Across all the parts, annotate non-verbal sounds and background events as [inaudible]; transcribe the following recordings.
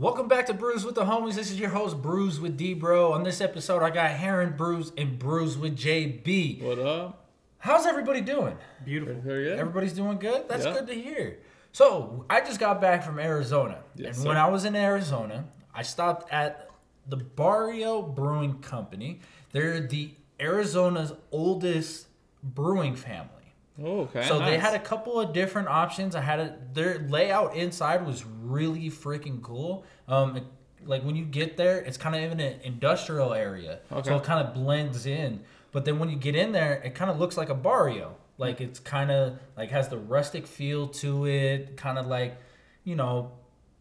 Welcome back to Brews with the Homies. This is your host, Brews with D Bro. On this episode, I got Heron Brews and Brews with JB. What up? How's everybody doing? Beautiful. Hell yeah. Everybody's doing good? That's Yeah. good to hear. So, I just got back from Arizona. Yes, and when. I was in Arizona, I stopped at the Barrio Brewing Company. They're the Arizona's oldest brewing family. Oh, okay. So they had a couple of different options. I had a their layout inside was really freaking cool. Um, it- like when you get there, it's kind of in an industrial area, Okay. so it kind of blends in. But then when you get in there, it kind of looks like a barrio. Like it's kind of like has the rustic feel to it, kind of like you know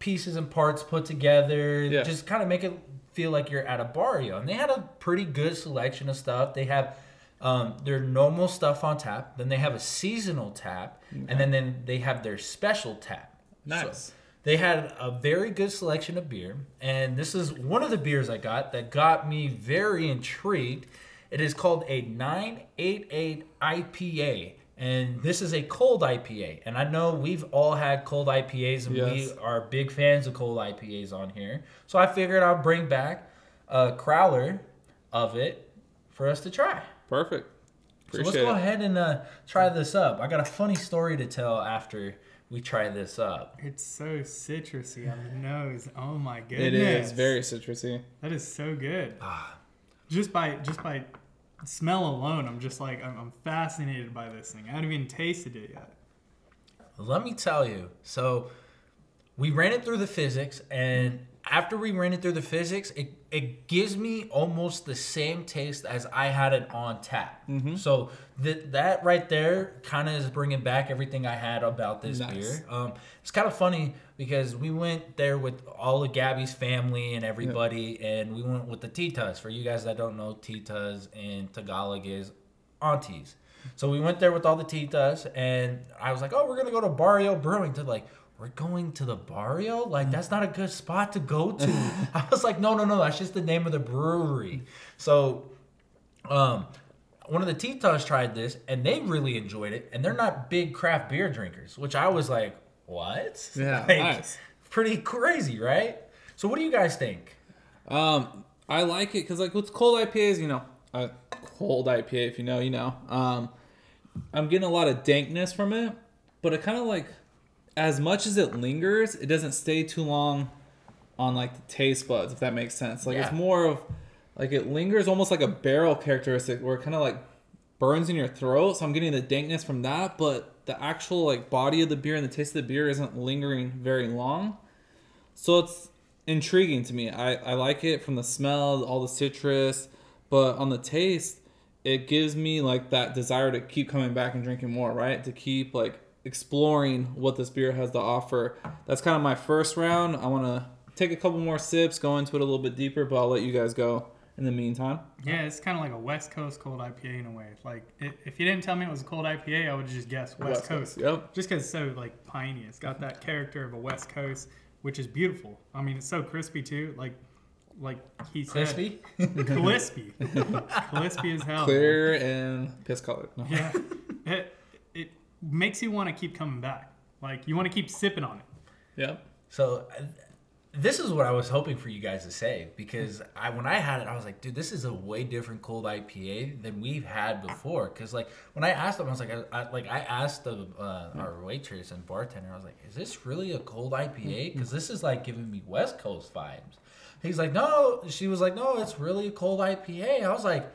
pieces and parts put together. Yeah. Just kind of make it feel like you're at a barrio. And they had a pretty good selection of stuff. They have um, their normal stuff on tap. Then they have a seasonal tap, and then, then they have their special tap. Nice. So they had a very good selection of beer, and this is one of the beers I got that got me very intrigued. It is called a 988 IPA, and this is a cold IPA. And I know we've all had cold IPAs, and we are big fans of cold IPAs on here. So I figured I'll bring back a crowler of it for us to try. Perfect. So let's go ahead and uh, try this up. I got a funny story to tell after we try this up. It's so citrusy on the nose. Oh my goodness. It is very citrusy. That is so good. Ah. Just by just by smell alone, I'm just like I'm, I'm fascinated by this thing. I haven't even tasted it yet. Let me tell you. So we ran it through the Fizzics, and after we ran it through the Fizzics, it, it gives me almost the same taste as I had it on tap. So th- that right there kind of is bringing back everything I had about this Nice. beer. Um, it's kind of funny because we went there with all of Gabby's family and everybody, and we went with the Titas. For you guys that don't know, Titas in Tagalog is aunties. So we went there with all the titas, and I was like, "Oh, we're gonna go to Barrio Brewing." To like, we're going to the Barrio? Like, that's not a good spot to go to. [laughs] I was like, "No, no, no, that's just the name of the brewery." So, um, one of the titas tried this, and they really enjoyed it, and they're not big craft beer drinkers, which I was like, "What?" [laughs] Yeah, Like, nice. Pretty crazy, right? So, what do you guys think? Um, I like it because like with cold IPAs, you know, a cold IPA, if you know, you know. Um, I'm getting a lot of dankness from it, but it kind of like, as much as it lingers, it doesn't stay too long on like the taste buds, if that makes sense. Like it's more of like it lingers almost like a barrel characteristic where it kind of like burns in your throat. So I'm getting the dankness from that, but the actual like body of the beer and the taste of the beer isn't lingering very long. So it's intriguing to me. I, I like it from the smell, all the citrus, but on the taste, it gives me like that desire to keep coming back and drinking more, right? To keep like exploring what this beer has to offer. That's kind of my first round. I want to take a couple more sips, go into it a little bit deeper, but I'll let you guys go in the meantime. Yeah, it's kind of like a West Coast cold IPA in a way. Like i if you didn't tell me it was a cold IPA, I would just guess West, West Coast. Coast, yep. Just because it's so like piney, it's got that character of a West Coast, which is beautiful. I mean, it's so crispy too. Like, like he said, Crispy? crispy, [laughs] crispy as hell. Clear and piss colored. No. Yeah, [laughs] it it makes you want to keep coming back. Like you want to keep sipping on it. Yeah. So this is what I was hoping for you guys to say because I when I had it, I was like, dude, this is a way different cold IPA than we've had before. Because like when I asked them, I was like, I, I like I asked the uh, our waitress and bartender, I was like, is this really a cold IPA? Because this is like giving me West Coast vibes. He's like, no. She was like, no, it's really a cold IPA. I was like,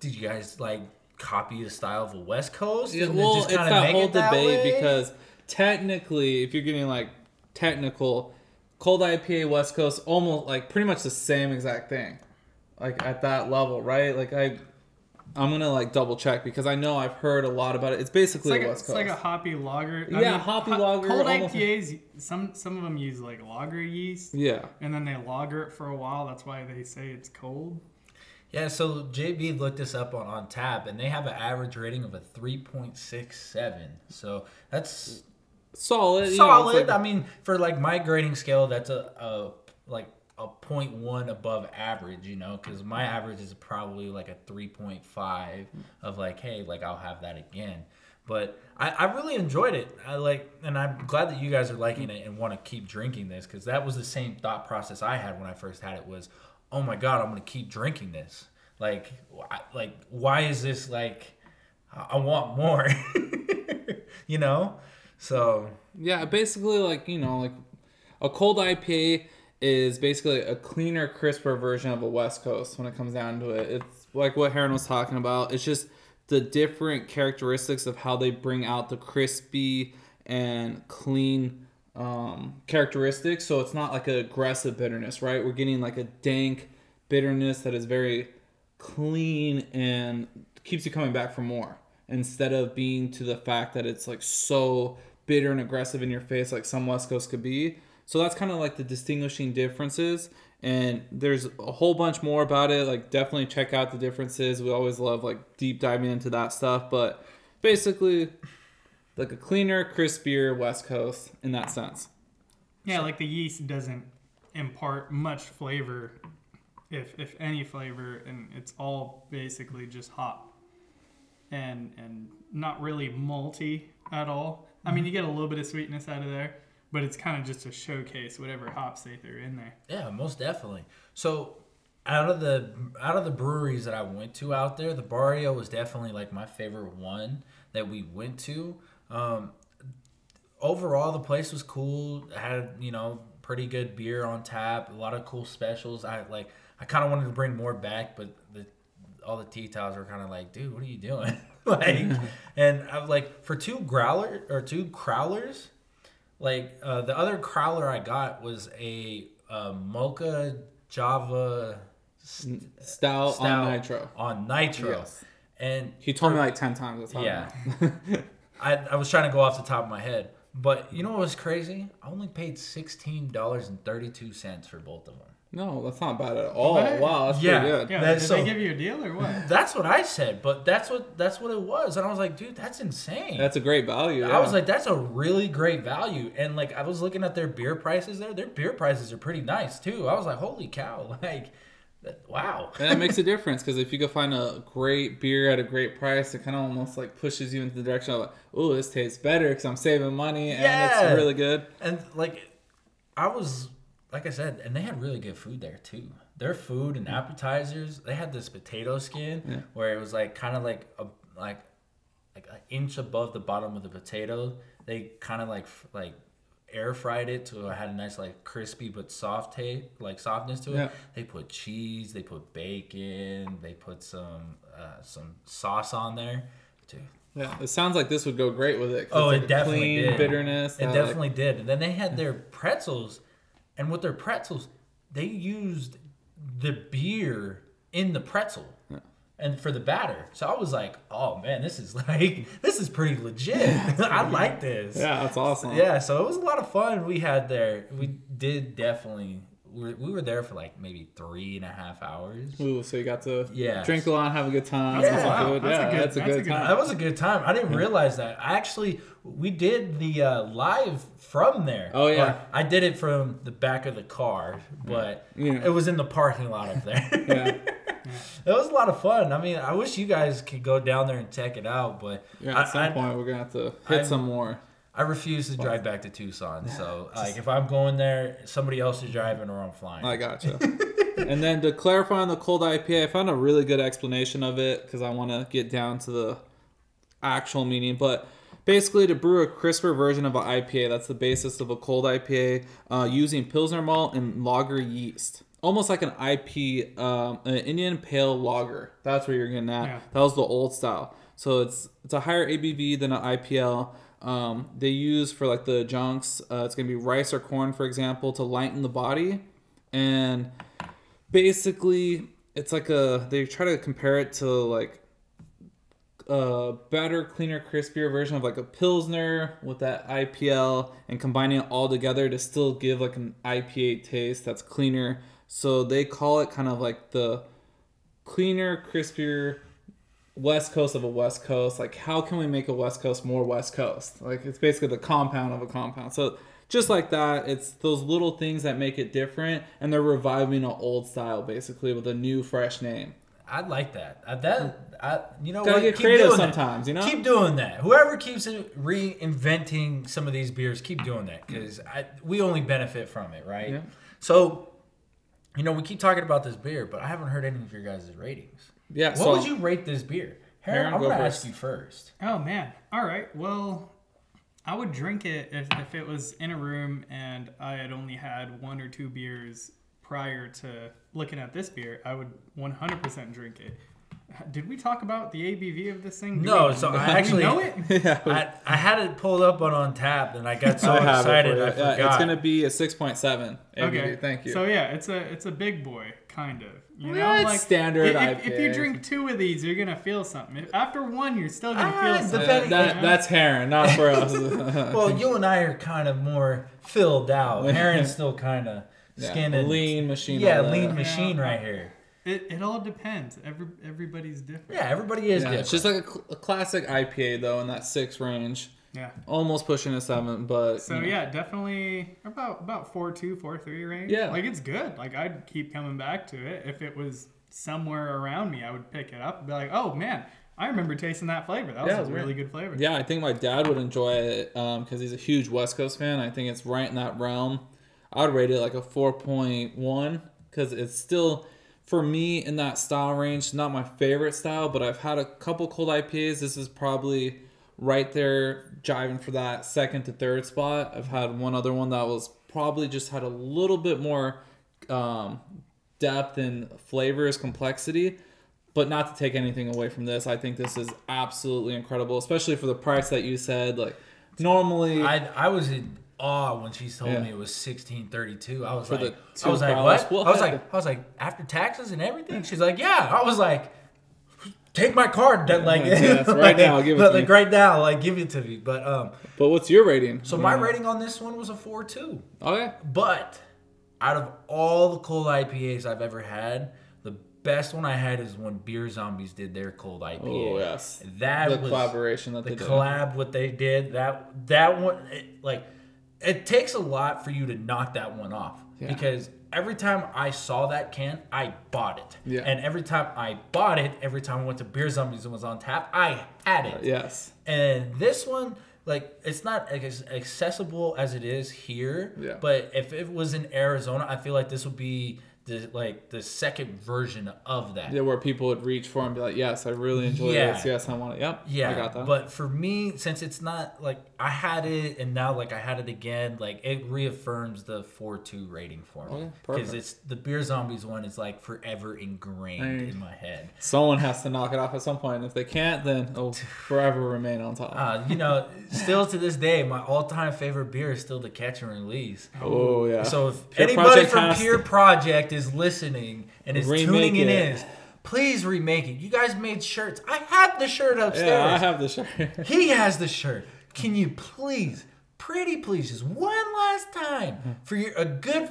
did you guys like copy the style of a West Coast? Yeah, and well, just it's kinda that make whole it that debate way? because technically, if you're getting like technical, cold IPA West Coast almost like pretty much the same exact thing, like at that level, right? Like I, I'm gonna like double check because I know I've heard a lot about it. It's It's basically like, a a, West it's like a hoppy lager. Yeah, hoppy lager, Cold almost- IPAs, some some of them use like lager yeast, yeah, and then they lager it for a while. That's why they say it's cold. Yeah, so JB looked this up on, Untappd, and they have an average rating of a 3.67. So that's solid. you know, solid. like- I mean, for like my grading scale, that's a, a like a 0.1 above average, you know, because my average is probably like a 3.5 of like, hey, like I'll have that again. But I, I really enjoyed it. I like, and I'm glad that you guys are liking it and want to keep drinking this because that was the same thought process I had when I first had it. Was, oh my god, I'm gonna keep drinking this. Like, like why is this like? I want more. [laughs] you know. So Yeah, basically, like you know, like a cold IPA is basically a cleaner, crisper version of a West Coast when it comes down to it. It's like what Heron was talking about. It's just the different characteristics of how they bring out the crispy and clean um, characteristics. So it's not like an aggressive bitterness, right? We're getting like a dank bitterness that is very clean and keeps you coming back for more instead of being to the fact that it's like so bitter and aggressive in your face like some west coast could be so that's kind of like the distinguishing differences and there's a whole bunch more about it like definitely check out the differences we always love like deep diving into that stuff but basically like a cleaner crispier west coast in that sense Yeah, like the yeast doesn't impart much flavor, if if any flavor, and it's all basically just hop, and and not really malty at all. I mean, you get a little bit of sweetness out of there, but it's kind of just to showcase whatever hops they threw in there. Yeah, most definitely. So out of the out of the breweries that I went to out there, the Barrio was definitely like my favorite one that we went to. Um, overall, the place was cool. Had you know pretty good beer on tap, a lot of cool specials. I like I kind of wanted to bring more back, but the all the titas were kind of like, dude, what are you doing? [laughs] like, [laughs] and I was like, for two growler or two crowlers, like uh, the other crowler I got was a uh, mocha Java st- stout, stout on nitro On nitro, Yes. and he told me like 10 times that's how I yeah. [laughs] know. I, I was trying to go off the top of my head, but you know what was crazy? I only paid sixteen dollars and thirty two cents for both of them. no that's not bad at all What? wow that's Yeah. pretty good Yeah, That's did so- they give you a deal or what? That's what I said, but that's what that's what it was, and I was like, dude, that's insane. that's a great value I was like, that's a really great value. And like I was looking at their beer prices there. Their beer prices are pretty nice too. I was like, holy cow, [laughs] like that, wow. and that makes a difference because if you could find a great beer at a great price, it kind of almost like pushes you into the direction of like, oh, this tastes better because I'm saving money and Yeah. it's really good. And like I was like I said, and they had really good food there too. Their food and appetizers, they had this potato skin Yeah. where it was like kind of like a like like an inch above the bottom of the potato. They kind of like like air fried it to it had a nice like crispy but soft taste like softness to it. Yeah. They put cheese, they put bacon, they put some uh, some sauce on there. Dude, Yeah, it sounds like this would go great with it. Oh, it like a definitely clean did. bitterness. It that, like- definitely did. And then they had their pretzels, and with their pretzels, they used the beer in the pretzel. And for the batter, so I was like, "Oh man, this is [laughs] like this is pretty legit. [laughs] I like this." yeah, that's awesome. Yeah, so it was a lot of fun we had there. We did definitely. We were, we were there for like maybe three and a half hours. Ooh, so you got to Yeah. drink a lot, have a good time. That's eat wow. food. That's a yeah, good- that's a that's good a time. That was a good time. I didn't realize that. I actually we did the uh, live from there. Oh, yeah. Or I did it from the back of the car, but Yeah. it was in the parking lot up there. yeah, [laughs] [laughs] it was a lot of fun. I mean, I wish you guys could go down there and check it out, but yeah. I, At some I, point, we're gonna have to hit I'm- some more. I refuse to drive back to Tucson. So [laughs] like, if I'm going there, somebody else is driving or I'm flying. I gotcha. [laughs] and then to clarify on the cold IPA, I found a really good explanation of it because I want to get down to the actual meaning. But basically, to brew a crisper version of an IPA, that's the basis of a cold IPA, uh, using Pilsner malt and lager yeast. Almost like an IP, um, an Indian Pale Lager. That's where you're getting at. Yeah. That was the old style. So it's it's a higher ABV than an IPL. Um, they use for like the junks. Uh, it's gonna be rice or corn, for example, to lighten the body, and basically it's like a they try to compare it to like a better, cleaner, crispier version of like a pilsner with that IPL and combining it all together to still give like an IPA taste that's cleaner. So they call it kind of like the cleaner, crispier west coast of a west coast like how can we make a west coast more west coast like it's basically the compound of a compound so just like that it's those little things that make it different and they're reviving an old style basically with a new fresh name I like that. Uh, that I, you know Gotta what? get Keep creative doing that. sometimes, you know? Keep doing that. Whoever keeps reinventing some of these beers, keep doing that because we only benefit from it, right? Yeah. So, you know, we keep talking about this beer, but I haven't heard any of your guys' ratings. Yeah. What so would you rate this beer? Heron, Heron, I'm gonna ask you first. Oh man. All right. Well, I would drink it if, if it was in a room and I had only had one or two beers prior to looking at this beer. I would 100% drink it. Did we talk about the ABV of this thing? Do No, we- so I actually know it. [laughs] yeah. I, I had it pulled up on Untappd and I got [laughs] so I have it excited for. I Yeah, forgot. it's gonna be a six point seven. Okay. Thank you. So yeah, it's a it's a big boy kind of. You Yeah, know, it's like standard If, if you drink two of these, you're gonna feel something. After one, you're still gonna Ah, feel the something. Depending- that, that's Heron, not for [laughs] us. well, you and I are kind of more filled out. Heron's still kind of Yeah, skinning. lean machine. Yeah, lean machine Yeah. right here. It, it all depends. Every everybody's different. Yeah, everybody is Yeah, different. it's just like a, cl- a classic IPA though in that six range, Yeah. almost pushing a seven, but So you know. yeah, definitely about about four two, four three range. Yeah. like it's good. Like I'd keep coming back to it. If it was somewhere around me, I would pick it up and be like, oh man, I remember tasting that flavor. That was Yeah, it a really good flavor. Yeah, I think my dad would enjoy it um, because he's a huge West Coast fan. I think it's right in that realm. I would rate it like a 4.1 because it's still, for me, in that style range. Not my favorite style, but I've had a couple cold IPAs. This is probably right there jiving for that second to third spot. I've had one other one that was probably just had a little bit more um, depth and flavors, complexity but not to take anything away from this, I think this is absolutely incredible, especially for the price that you said. Like normally, I I was awe when she told Yeah. me it was sixteen thirty two. I was For like, I was like, what? I was like, I was like, after taxes and everything. She's like, yeah. I was like, take my card, that like, [laughs] Yes, right like, now, give it like me. right now, like give it to me. But um, but what's your rating? so my rating on this one was a four two. Okay, But out of all the cold IPAs I've ever had, the best one I had is when Beer Zombies did their cold IPA. Oh, yes. that the was collaboration that the they did. collab what they did that that one it, like it takes a lot for you to knock that one off Yeah. because every time I saw that can I bought it Yeah. and every time I bought it every time I went to Beer Zombies and was on tap I had it yes, and this one like it's not as accessible as it is here Yeah. but if it was in Arizona I feel like this would be the like the second version of that yeah, where people would reach for and be like, "Yes, I really enjoy Yeah. this. Yes, I want it. Yep, Yeah, I got that." but for me, since it's not like I had it and now like I had it again, like it reaffirms the four two rating for me because perfect. it's the beer zombies one is like forever ingrained Hey. in my head. someone has to knock it off at some point. If they can't, then it'll [laughs] forever remain on top. Uh, you know, still to this day, my all time favorite beer is still the Catch and Release. oh yeah. So if Pure anybody Project from to- Project is listening and is Remake tuning it. in, please remake it. You guys made shirts. I have the shirt upstairs. yeah, I have the shirt. He has the shirt. Can you please, pretty please, just one last time hmm. for your a good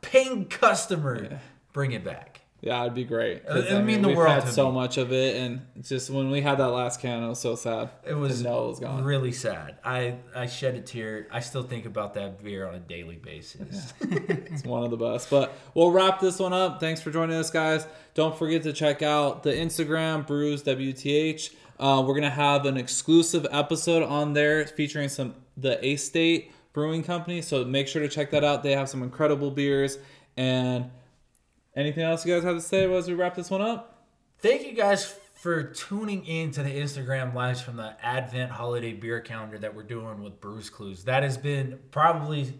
paying customer, bring it back. Yeah, it'd be great. Uh, it'd mean the we've world had so me. much of it, and just when we had that last can, it was so sad. It was, know it was gone. really sad. I I shed a tear. I still think about that beer on a daily basis. It's one of the best. But we'll wrap this one up. Thanks for joining us, guys. Don't forget to check out the Instagram, Brews WTH. Uh, we're gonna have an exclusive episode on there featuring some the A State Brewing Company. So make sure to check that out. They have some incredible beers. And anything else you guys have to say as we wrap this one up? Thank you guys for tuning in to the Instagram lives from the Advent holiday beer calendar that we're doing with Bruce Clues. That has been probably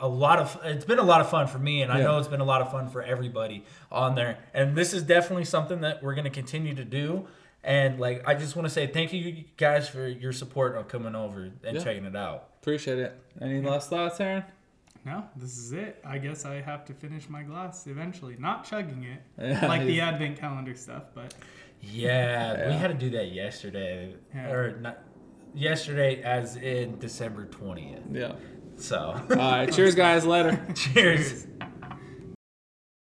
a lot of it's been a lot of fun for me and I know it's been a lot of fun for everybody on there. And this is definitely something that we're going to continue to do. And like I just want to say thank you guys for your support on coming over and Yeah. checking it out. Appreciate it. Any last thoughts, Aaron? No, this is it. I guess I have to finish my glass eventually. Not chugging it Yeah, [laughs] like the advent calendar stuff, but Yeah, we had to do that yesterday Yeah. or not yesterday as in December 20th. Yeah. So, All right. cheers, [laughs] guys. Later. cheers. [laughs]